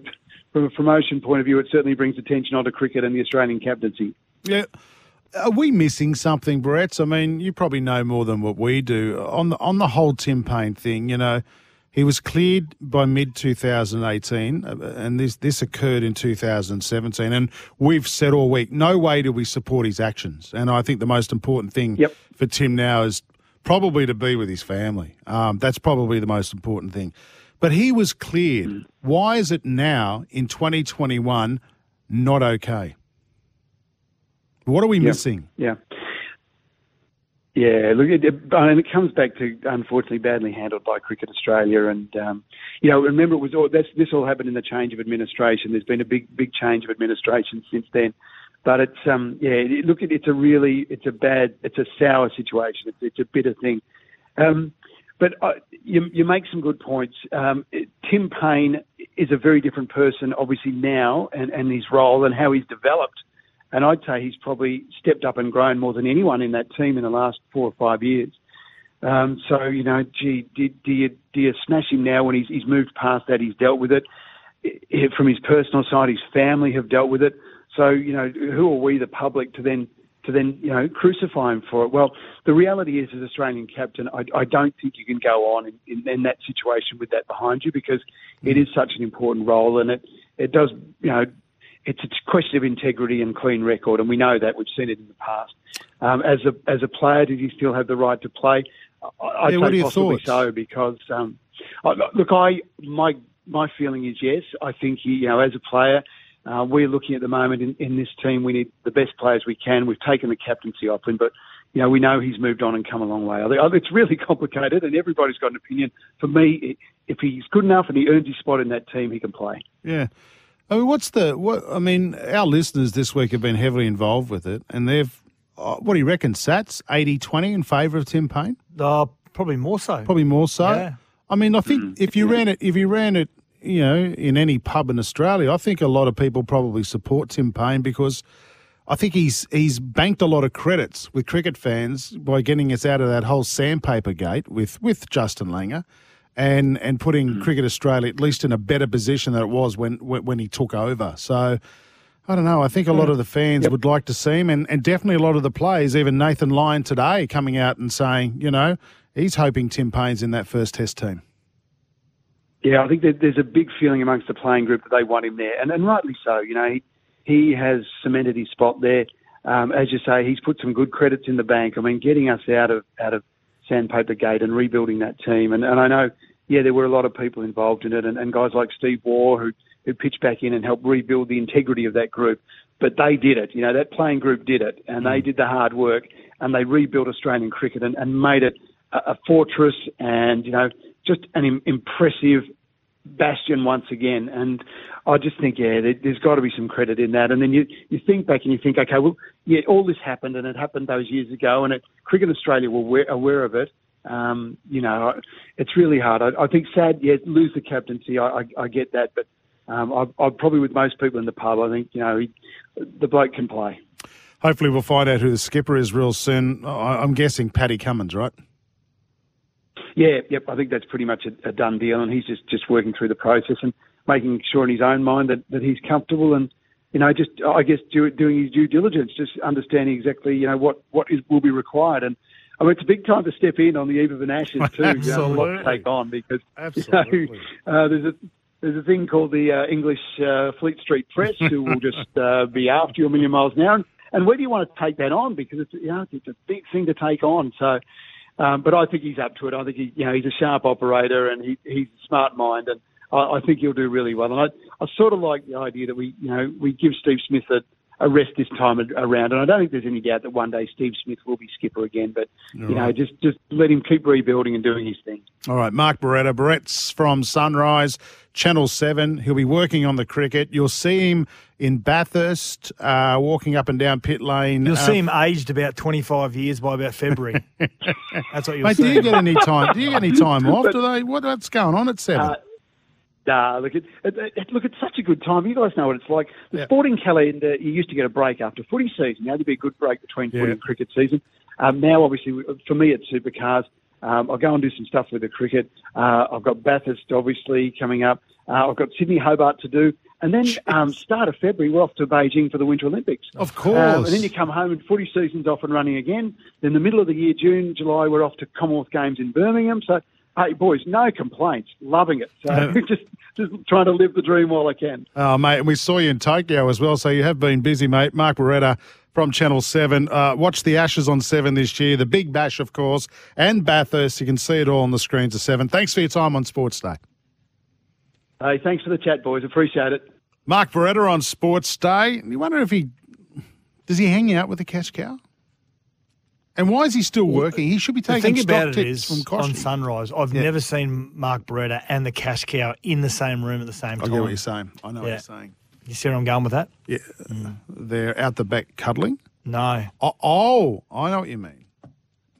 Speaker 6: from a promotion point of view, it certainly brings attention onto cricket and the Australian captaincy.
Speaker 3: Yeah. Are we missing something, Brett? I mean, you probably know more than what we do on the on the whole Tim Paine thing. You know, he was cleared by mid 2018, uh, and this this occurred in 2017. And we've said all week, no way do we support his actions. And I think the most important thing
Speaker 6: yep.
Speaker 3: for Tim now is probably to be with his family. Um, that's probably the most important thing. But he was cleared. Mm. Why is it now in 2021 not okay? What are we
Speaker 6: yeah.
Speaker 3: missing?
Speaker 6: Yeah. Yeah, look, it, and it comes back to unfortunately badly handled by Cricket Australia, and um, you know, remember it was all this. This all happened in the change of administration. There's been a big, big change of administration since then, but it's um, yeah, look, it's a really, it's a bad, it's a sour situation. It's, it's a bitter thing. Um, but uh, you, you, make some good points. Um, Tim Paine is a very different person, obviously now, and, and his role and how he's developed. And I'd say he's probably stepped up and grown more than anyone in that team in the last four or five years. Um, so you know, gee, do, do, you do you smash him now when he's he's moved past that? He's dealt with it. it. From his personal side, his family have dealt with it. So you know, who are we, the public, to then to then you know crucify him for it. Well, the reality is, as Australian captain, I, I don't think you can go on in, in, in, that situation with that behind you because it is such an important role, and it it does you know. It's a question of integrity and clean record, and we know that we've seen it in the past. Um, as a as a player, does he still have the right to play? I,
Speaker 3: yeah,
Speaker 6: say possibly so because um, I, look, I my my feeling is yes. I think he, you know, as a player, uh, we're looking at the moment in, in, this team. We need the best players we can. We've taken the captaincy off him, but you know we know he's moved on and come a long way. It's really complicated, and everybody's got an opinion. For me, if he's good enough and he earns his spot in that team, he can play.
Speaker 3: Yeah. I mean, what's the what? I mean, our listeners this week have been heavily involved with it, and they've uh, what do you reckon? Sats 80-20 in favour of Tim Paine?
Speaker 4: Uh, probably more so.
Speaker 3: Probably more so.
Speaker 4: Yeah.
Speaker 3: I mean, I think
Speaker 6: Mm.
Speaker 3: if you ran it, if you ran it you know, in any pub in Australia, I think a lot of people probably support Tim Paine because I think he's he's banked a lot of credits with cricket fans by getting us out of that whole sandpaper gate with with Justin Langer. And, and putting
Speaker 6: Mm.
Speaker 3: Cricket Australia at least in a better position than it was when when, when he took over. So I don't know. I think a lot of the fans
Speaker 6: Yep.
Speaker 3: would like to see him, and, and definitely a lot of the players, even Nathan Lyon today, coming out and saying, you know, he's hoping Tim Paine's in that first Test team.
Speaker 6: Yeah, I think there's a big feeling amongst the playing group that they want him there, and, and rightly so. You know, he, he has cemented his spot there. Um, as you say, he's put some good credits in the bank. I mean, getting us out of out of Sandpaper Gate and rebuilding that team. And, and I know, yeah, there were a lot of people involved in it, and, and guys like Steve Waugh who who pitched back in and helped rebuild the integrity of that group. But they did it. You know, that playing group did it, and they mm. did the hard work, and they rebuilt Australian cricket and, and made it a, a fortress, and you know, just an Im- impressive bastion once again. And I just think, yeah, there, there's got to be some credit in that. And then you you think back and you think, okay, well, yeah, all this happened, and it happened those years ago, and it, Cricket Australia were aware, aware of it. Um, you know, it's really hard. I, I think sad, yeah, lose the captaincy. I, I, I get that, but um, I, I probably with most people in the pub, I think you know he, the bloke can play.
Speaker 3: Hopefully, we'll find out who the skipper is real soon. I- I'm guessing Paddy Cummins, right?
Speaker 6: Yeah, yep. I think that's pretty much a, a done deal, and he's just, just working through the process and making sure in his own mind that, that he's comfortable and you know just I guess do, doing his due diligence, just understanding exactly you know what what is will be required. And I mean, it's a big time to step in on the eve of an Ashes too. You know, a lot to take on because
Speaker 3: Absolutely.
Speaker 6: you know, uh, there's a there's a thing called the uh, English uh, Fleet Street Press who will just uh, be after you a million miles an hour. And, and where do you want to take that on? Because it's you know it's a big thing to take on. So, um, but I think he's up to it. I think he you know he's a sharp operator and he, he's a smart mind, and I, I think he'll do really well. And I I sort of like the idea that we you know we give Steve Smith a, a rest this time around. And I don't think there's any doubt that one day Steve Smith will be skipper again. But you know, just just let him keep rebuilding and doing his thing.
Speaker 3: All right, Mark Beretta. Barrett's from Sunrise, Channel 7. He'll be working on the cricket. You'll see him in Bathurst, uh, walking up and down pit lane.
Speaker 4: You'll
Speaker 3: uh,
Speaker 4: see him aged about 25 years by about February. That's what you'll
Speaker 3: Mate,
Speaker 4: see.
Speaker 3: do you get any time? Do you get any time off? Do they? What, what's going on at seven?
Speaker 6: Uh, Nah, look, it, it, it, look, it's such a good time. You guys know what it's like. The
Speaker 3: Yeah.
Speaker 6: sporting calendar, you used to get a break after footy season. Now there'd be a good break between footy
Speaker 3: Yeah.
Speaker 6: and cricket season. Um, now, obviously, for me, it's supercars. Um, I'll go and do some stuff with the cricket. Uh, I've got Bathurst, obviously, coming up. Uh, I've got Sydney Hobart to do. And then, um, start of February, we're off to Beijing for the Winter Olympics.
Speaker 3: Of course.
Speaker 6: Um, and then you come home and footy season's off and running again. Then the middle of the year, June, July, we're off to Commonwealth Games in Birmingham. So, hey, boys, no complaints. Loving it. So
Speaker 3: Yeah.
Speaker 6: just, just trying to live the dream while I can.
Speaker 3: Oh, mate, and we saw you in Tokyo as well, so you have been busy, mate. Mark Beretta from Channel 7. Uh, watch the Ashes on 7 this year, the Big Bash, of course, and Bathurst. You can see it all on the screens of 7. Thanks for your time on Sports Day.
Speaker 6: Hey, thanks for the chat, boys. Appreciate it.
Speaker 3: Mark Beretta on Sports Day. You wonder if he does he hang out with the cash cow? And why is he still working? He should be
Speaker 4: The
Speaker 3: taking
Speaker 4: thing
Speaker 3: stock
Speaker 4: about it is,
Speaker 3: from
Speaker 4: on Sunrise, I've
Speaker 3: Yeah.
Speaker 4: never seen Mark Beretta and the cash cow in the same room at the same time.
Speaker 3: I get what you're saying. I know what you're saying.
Speaker 4: You see where I'm going with that?
Speaker 3: Yeah, they're out the back cuddling.
Speaker 4: No.
Speaker 3: Oh, oh, I know what you mean.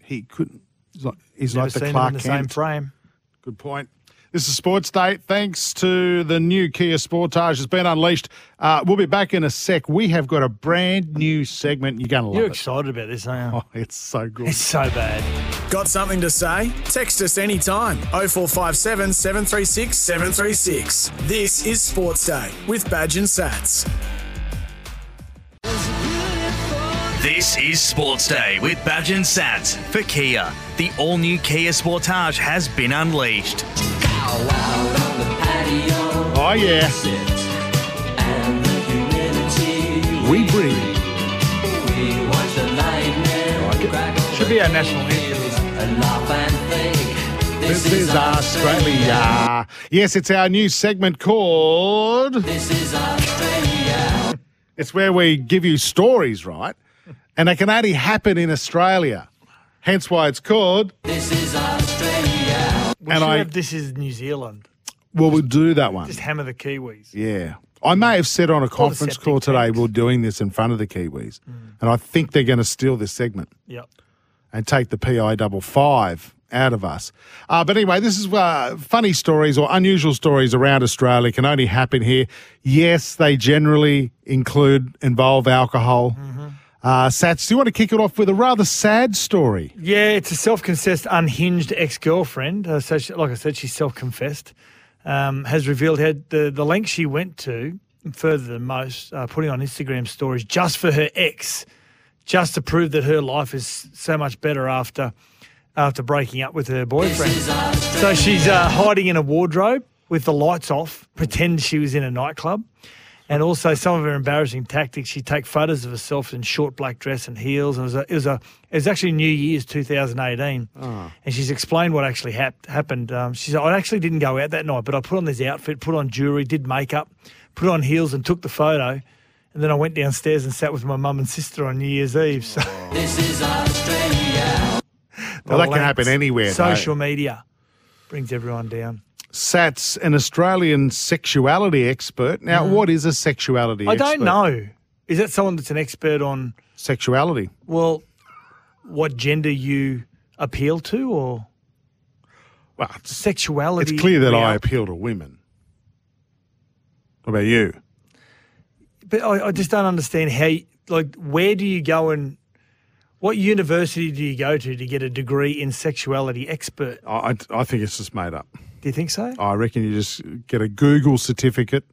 Speaker 3: He couldn't. He's like, he's
Speaker 4: Never
Speaker 3: like the Clark
Speaker 4: in the same frame.
Speaker 3: Good point. This is Sports Day. Thanks to the new Kia Sportage has been unleashed. Uh, we'll be back in a sec. We have got a brand new segment. You're going to love
Speaker 4: You're
Speaker 3: it.
Speaker 4: excited about this, aren't you?
Speaker 3: Oh, it's so good.
Speaker 4: It's so bad.
Speaker 1: Got something to say? Text us anytime. 0457 736 736. This is Sports Day with Badge and Sats.
Speaker 2: This is Sports Day with Badge and Sats for Kia. The all new Kia Sportage has been unleashed.
Speaker 3: Oh, yeah. We bring.
Speaker 4: Should be our national anthem.
Speaker 3: This is Australia. Yes, it's our new segment called. This is Australia. It's where we give you stories, right? And they can only happen in Australia. Hence why it's called.
Speaker 4: this is We
Speaker 3: And I-
Speaker 4: have This is New Zealand.
Speaker 3: Well, we'll do that one.
Speaker 4: Just hammer the Kiwis.
Speaker 3: Yeah. I may have said on a conference call today
Speaker 4: tanks.
Speaker 3: we're doing this in front of the Kiwis. And I think they're going to steal this segment
Speaker 4: Yep.
Speaker 3: and take the PI double five out of us. Uh, but anyway, this is uh, funny stories or unusual stories around Australia can only happen here. Yes, they generally include involve alcohol. Uh, Sats, do you want to kick it off with a rather sad story?
Speaker 4: Yeah, it's a self-confessed unhinged ex-girlfriend. Uh, so, she, like I said, she's self-confessed. Um, has revealed how the the length she went to, further than most, uh, putting on Instagram stories just for her ex, just to prove that her life is so much better after after breaking up with her boyfriend. So she's uh, hiding in a wardrobe with the lights off, pretend she was in a nightclub. And also some of her embarrassing tactics. She'd take photos of herself in short black dress and heels. And it was a, it was a, it was actually New Year's 2018. And she's explained what actually hap- happened. Um, she said, I actually didn't go out that night, but I put on this outfit, put on jewelry, did makeup, put on heels and took the photo. And then I went downstairs and sat with my mum and sister on New Year's Eve. So this is Australia.
Speaker 3: Well, that can happen anywhere. though.
Speaker 4: Social media brings everyone down.
Speaker 3: Sats, an Australian sexuality expert. Now, what is a sexuality
Speaker 4: Mm. I
Speaker 3: expert?
Speaker 4: don't know. Is that someone that's an expert on,
Speaker 3: Sexuality.
Speaker 4: well, what gender you appeal to or
Speaker 3: Well, it's,
Speaker 4: sexuality?
Speaker 3: it's clear that I appeal to women. What about you?
Speaker 4: But I, I just don't understand how, you- like, where do you go and what university do you go to to get a degree in sexuality expert?
Speaker 3: I, I, I think it's just made up.
Speaker 4: Do you think so?
Speaker 3: Oh, I reckon you just get a Google certificate,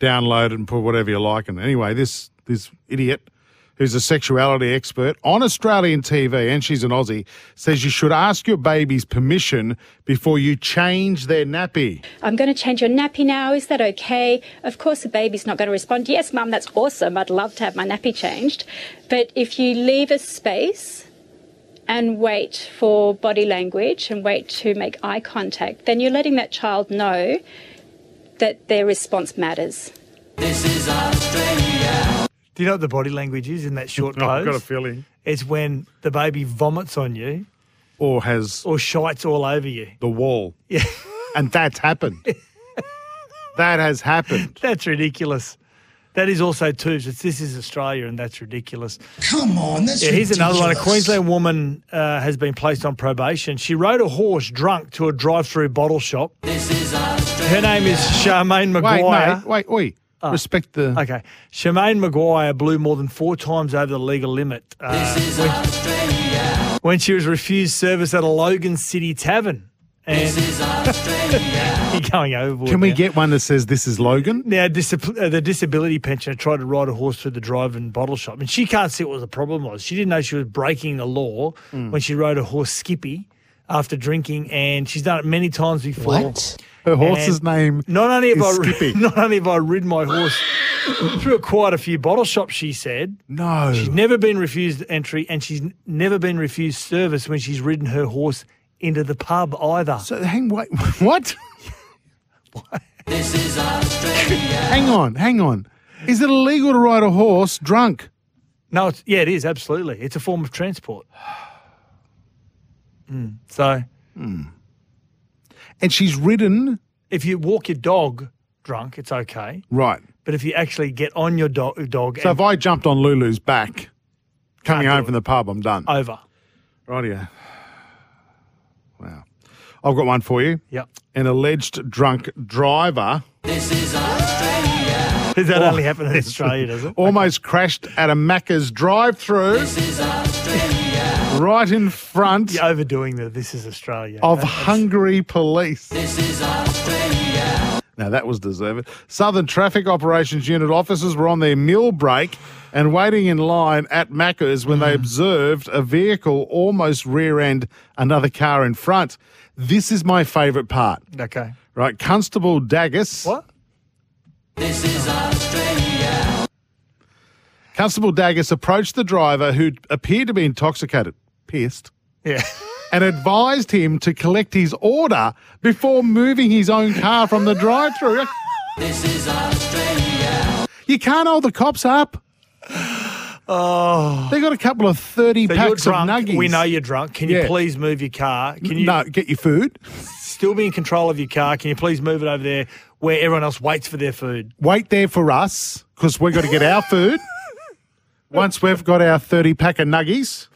Speaker 3: download it, and put whatever you like. And anyway, this this idiot, who's a sexuality expert on Australian TV, and she's an Aussie, says you should ask your baby's permission before you change their nappy.
Speaker 7: I'm going to change your nappy now. Is that okay? Of course, the baby's not going to respond, Yes, mum, that's awesome. I'd love to have my nappy changed. But if you leave a space and wait for body language and wait to make eye contact, then you're letting that child know that their response matters.
Speaker 4: Do you know what the body language is in that short
Speaker 3: Oh, I've got a feeling.
Speaker 4: It's when the baby vomits on you
Speaker 3: Or has
Speaker 4: or shites all over you.
Speaker 3: the wall.
Speaker 4: Yeah.
Speaker 3: And that's happened. that has happened.
Speaker 4: That's ridiculous. That is also tubes. It's this is Australia, and that's ridiculous.
Speaker 8: Come on, that's
Speaker 4: Yeah, here's another one. A. Queensland woman uh, has been placed on probation. She rode a horse drunk to a drive-through bottle shop. Her name is Charmaine
Speaker 3: Wait,
Speaker 4: Maguire.
Speaker 3: mate. Wait, oi. Respect the.
Speaker 4: Okay, Charmaine Maguire blew more than four times over the legal limit uh, when, when she was refused service at a Logan City tavern. And you're going overboard.
Speaker 3: Can we
Speaker 4: now.
Speaker 3: get one that says this is Logan?
Speaker 4: Now, disab- uh, the disability pensioner tried to ride a horse through the drive-in bottle shop, and she can't see what the problem was. She didn't know she was breaking the law
Speaker 3: Hmm.
Speaker 4: when she rode a horse Skippy after drinking, and she's done it many times before.
Speaker 8: What?
Speaker 3: Her horse's
Speaker 4: And
Speaker 3: name.
Speaker 4: Not only have
Speaker 3: is
Speaker 4: I
Speaker 3: Skippy.
Speaker 4: not only have I ridden my horse through quite a few bottle shops, she said
Speaker 3: No.
Speaker 4: she's never been refused entry, and she's never been refused service when she's ridden her horse into the pub either.
Speaker 3: So hang wait what? hang on, hang on. Is it illegal to ride a horse drunk?
Speaker 4: No, it's, yeah, it is absolutely. It's a form of transport. Mm, So
Speaker 3: And she's ridden
Speaker 4: if you walk your dog drunk, it's okay.
Speaker 3: right.
Speaker 4: But if you actually get on your do- dog
Speaker 3: So
Speaker 4: and
Speaker 3: if I jumped on Lulu's back, coming home
Speaker 4: it.
Speaker 3: from the pub, I'm done.
Speaker 4: over,
Speaker 3: Right, Wow. I've got one for you.
Speaker 4: yep.
Speaker 3: An alleged drunk driver This is Australia.
Speaker 4: Does that oh. only happen in Australia? Does it?
Speaker 3: almost crashed at a Macca's drive-through This is Australia. right in front
Speaker 4: You're overdoing the. This is Australia.
Speaker 3: of
Speaker 4: That-
Speaker 3: Hungary police. Now that was deserved. Southern Traffic Operations Unit officers were on their meal break and waiting in line at Macca's when
Speaker 4: Hmm.
Speaker 3: they observed a vehicle almost rear-end another car in front. This is my favourite part.
Speaker 4: okay.
Speaker 3: Right, Constable Daggus.
Speaker 4: What? This is Australia.
Speaker 3: Constable Daggus approached the driver who appeared to be intoxicated, pissed,
Speaker 4: Yeah.
Speaker 3: and advised him to collect his order before moving his own car from the drive-through. You can't hold the cops up.
Speaker 4: Oh.
Speaker 3: They got a couple of thirty
Speaker 4: So you're
Speaker 3: packs of nuggies.
Speaker 4: We know you're drunk. Can you
Speaker 3: Yeah.
Speaker 4: please move your car? Can you
Speaker 3: no, get your food.
Speaker 4: still be in control of your car? Can you please move it over there where everyone else waits for their food?
Speaker 3: Wait there for us because we've got to get our food. Once we've got our thirty pack of nuggies,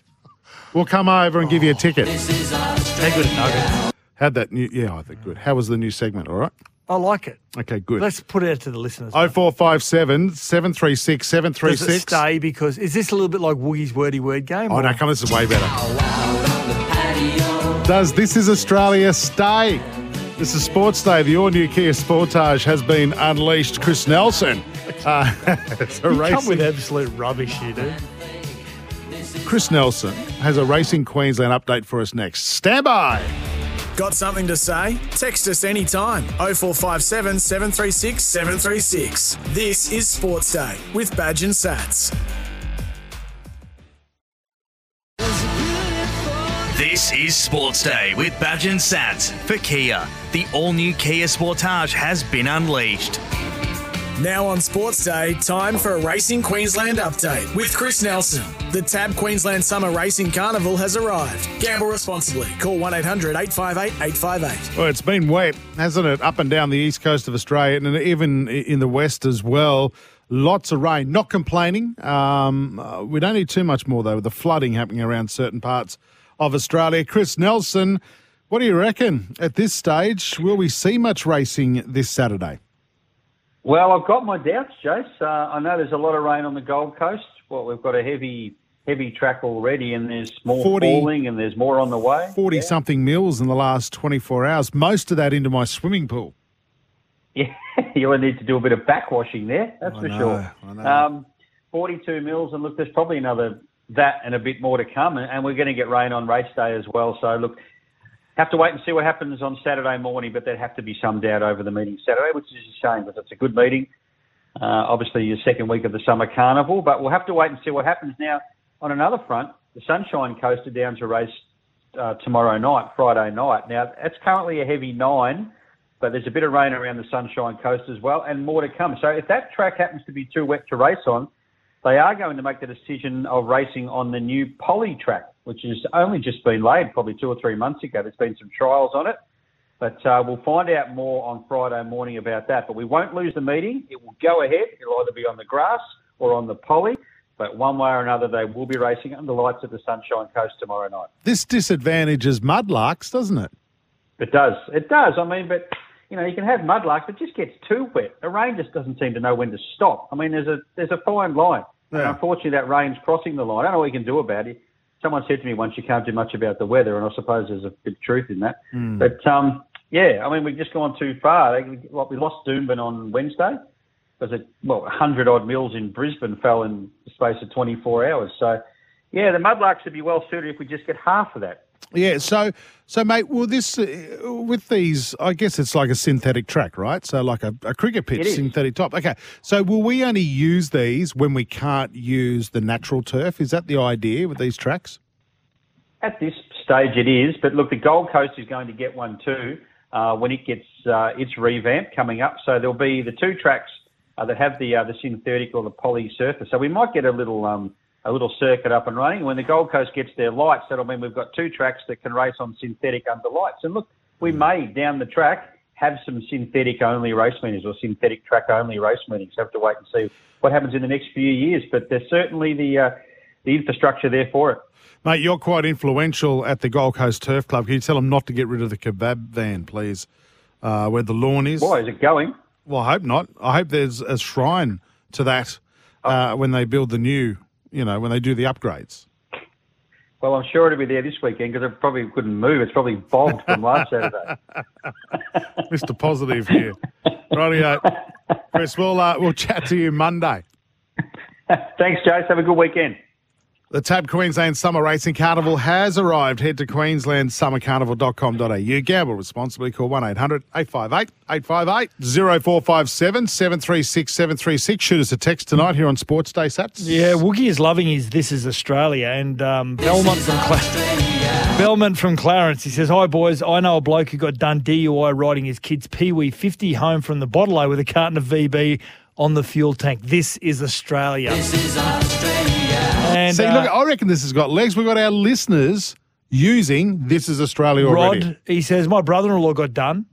Speaker 3: we'll come over and give you a ticket.
Speaker 4: How good at nuggets.
Speaker 3: How'd that new? Yeah, I think good. How was the new segment? All right.
Speaker 4: I like it.
Speaker 3: Okay, good.
Speaker 4: Let's put it out to the listeners.
Speaker 3: Oh four five seven seven three six seven three
Speaker 4: Does it
Speaker 3: six.
Speaker 4: stay? Because is this a little bit like Woogie's wordy word game?
Speaker 3: Oh
Speaker 4: or-
Speaker 3: no, come on, this is way better. Does This Is Australia stay? This is Sports Day. The all-new Kia Sportage has been unleashed. Chris Nelson. Uh, it's a
Speaker 4: You come
Speaker 3: racing-
Speaker 4: with absolute rubbish, you do.
Speaker 3: Chris Nelson has a Racing Queensland update for us next. Stand by.
Speaker 1: Got something to say? Text us anytime. 0457 736 736. This is Sports Day with Badge and Sats.
Speaker 2: This is Sports Day with Badge and Sats for Kia. The all-new Kia Sportage has been unleashed.
Speaker 1: Now on Sports Day, time for a Racing Queensland update with Chris Nelson. The TAB Queensland Summer Racing Carnival has arrived. Gamble responsibly. Call 1 800 858 858.
Speaker 3: Well, it's been wet, hasn't it? Up and down the east coast of Australia and even in the west as well. Lots of rain. Not complaining. Um, uh, we don't need too much more, though, with the flooding happening around certain parts of Australia. Chris Nelson, what do you reckon at this stage? Will we see much racing this Saturday?
Speaker 9: Well, I've got my doubts, Jace. Uh, I know there's a lot of rain on the Gold Coast. Well, we've got a heavy, heavy track already, and there's more
Speaker 3: 40
Speaker 9: falling, and there's more on the way.
Speaker 3: 40 something mils in the last 24 hours, most of that into my swimming pool.
Speaker 9: Yeah, you will need to do a bit of backwashing there. That's
Speaker 3: I
Speaker 9: for
Speaker 3: know,
Speaker 9: sure. Um, 42 mils, and look, there's probably another that and a bit more to come, and, and we're going to get rain on race day as well. So look, have to wait and see what happens on Saturday morning, but there'd have to be some doubt over the meeting Saturday, which is a shame because it's a good meeting. Uh, obviously, your second week of the summer carnival, but we'll have to wait and see what happens. Now, on another front, the Sunshine Coast are down to race uh, tomorrow night, Friday night. Now, that's currently a heavy nine, but there's a bit of rain around the Sunshine Coast as well, and more to come. So, if that track happens to be too wet to race on, they are going to make the decision of racing on the new poly track, which has only just been laid, probably two or three months ago. There's been some trials on it. But uh, we'll find out more on Friday morning about that. But we won't lose the meeting. It will go ahead. It'll either be on the grass or on the poly. But one way or another, they will be racing under the lights of the Sunshine Coast tomorrow night.
Speaker 3: This disadvantages mudlarks, doesn't it?
Speaker 9: It does. It does. I mean, but you know, you can have mudlarks, but it just gets too wet. The rain just doesn't seem to know when to stop. I mean, there's a there's a fine line. And unfortunately, that rain's crossing the line. I don't know what you can do about it. Someone said to me once, you can't do much about the weather, and I suppose there's a bit of truth in that. But um, yeah, I mean, we've just gone too far. Like we lost Doomben on Wednesday. Because it, well, 100 odd mils in Brisbane fell in the space of 24 hours. So, yeah, the mudlarks would be well suited if we just get half of that.
Speaker 3: Yeah. So, so mate, well, this uh, with these, I guess it's like a synthetic track, right? So, like a, a cricket pitch, synthetic top. Okay. So, will we only use these when we can't use the natural turf? Is that the idea with these tracks?
Speaker 9: At this stage, it is. But look, the Gold Coast is going to get one too uh, when it gets uh, its revamp coming up. So there'll be the two tracks uh, that have the uh, the synthetic or the poly surface. So we might get a little um, a little circuit up and running. When the Gold Coast gets their lights, that'll mean we've got two tracks that can race on synthetic under lights. And look, we may down the track have some synthetic only race meetings or synthetic track only race meetings. Have to wait and see what happens in the next few years. But there's certainly the uh, the infrastructure there for it.
Speaker 3: Mate, you're quite influential at the Gold Coast Turf Club. Can you tell them not to get rid of the kebab van, please, uh, where the lawn is?
Speaker 9: Why is it going?
Speaker 3: Well, I hope not. I hope there's a shrine to that uh, when they build the new, you know, when they do the upgrades.
Speaker 9: Well, I'm sure it'll be there this weekend because I probably couldn't move. It's probably bogged from last Saturday.
Speaker 3: Mr. Positive here. Rightio. Chris, we'll, uh, we'll chat to you Monday.
Speaker 9: Thanks, Jace. Have a good weekend.
Speaker 3: The TAB Queensland Summer Racing Carnival has arrived. Head to queenslandsummercarnival.com.au. Gamble responsibly. Call 1 800 858 858 0457 736 736. Shoot us a text tonight here on Sports Day Sats.
Speaker 4: Yeah, Woogie is loving his This Is Australia. And um, Belmont from Cla- Belmont from Clarence, he says, Hi, boys. I know a bloke who got done DUI riding his kid's Pee Wee 50 home from the bottle with a carton of VB on the fuel tank. This is Australia. This is Australia. And,
Speaker 3: See,
Speaker 4: uh,
Speaker 3: look, I reckon this has got legs. We've got our listeners using This is Australia already.
Speaker 4: Rod, he says, my brother-in-law got done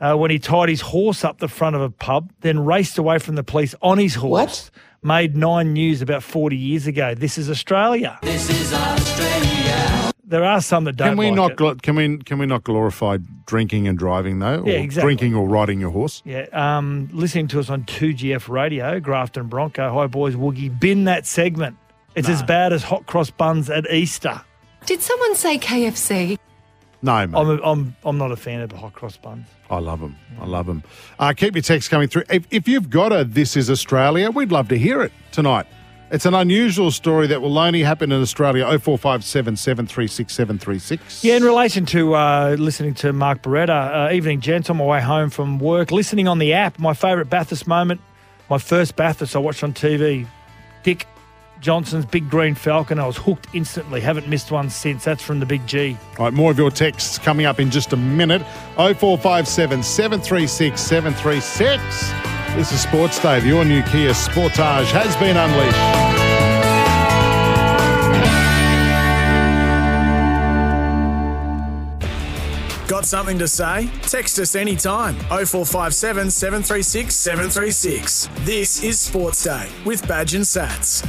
Speaker 4: uh, when he tied his horse up the front of a pub, then raced away from the police on his horse. What? Made nine news about 40 years ago. This is Australia. This is Australia. There are some that don't
Speaker 3: Can we
Speaker 4: like
Speaker 3: not
Speaker 4: it.
Speaker 3: gl- can we can we not glorify drinking and driving though? Or
Speaker 4: Yeah, exactly.
Speaker 3: Drinking or riding your horse.
Speaker 4: Yeah, um, listening to us on 2GF Radio, Grafton Bronco. Hi, boys. Woogie, bin that segment. It's as bad as hot cross buns at Easter.
Speaker 8: Did someone say KFC?
Speaker 3: No, mate.
Speaker 4: I'm, a, I'm, I'm not a fan of the hot cross buns.
Speaker 3: I love them. I love them. Uh, keep your texts coming through. If, if you've got a This Is Australia, we'd love to hear it tonight. It's an unusual story that will only happen in Australia. 0457 736 736.
Speaker 4: Yeah, in relation to uh, listening to Mark Beretta, uh, evening, gents, on my way home from work, listening on the app, my favourite Bathurst moment, my first Bathurst I watched on TV, Dick Johnson's Big Green Falcon. I was hooked instantly. Haven't missed one since. That's from the Big G.
Speaker 3: All right, more of your texts coming up in just a minute. 0457 736 736. This is Sports Day. The all new Kia Sportage has been unleashed.
Speaker 1: Got something to say? Text us anytime. 0457 736 736. This is Sports Day with Badge and Sats.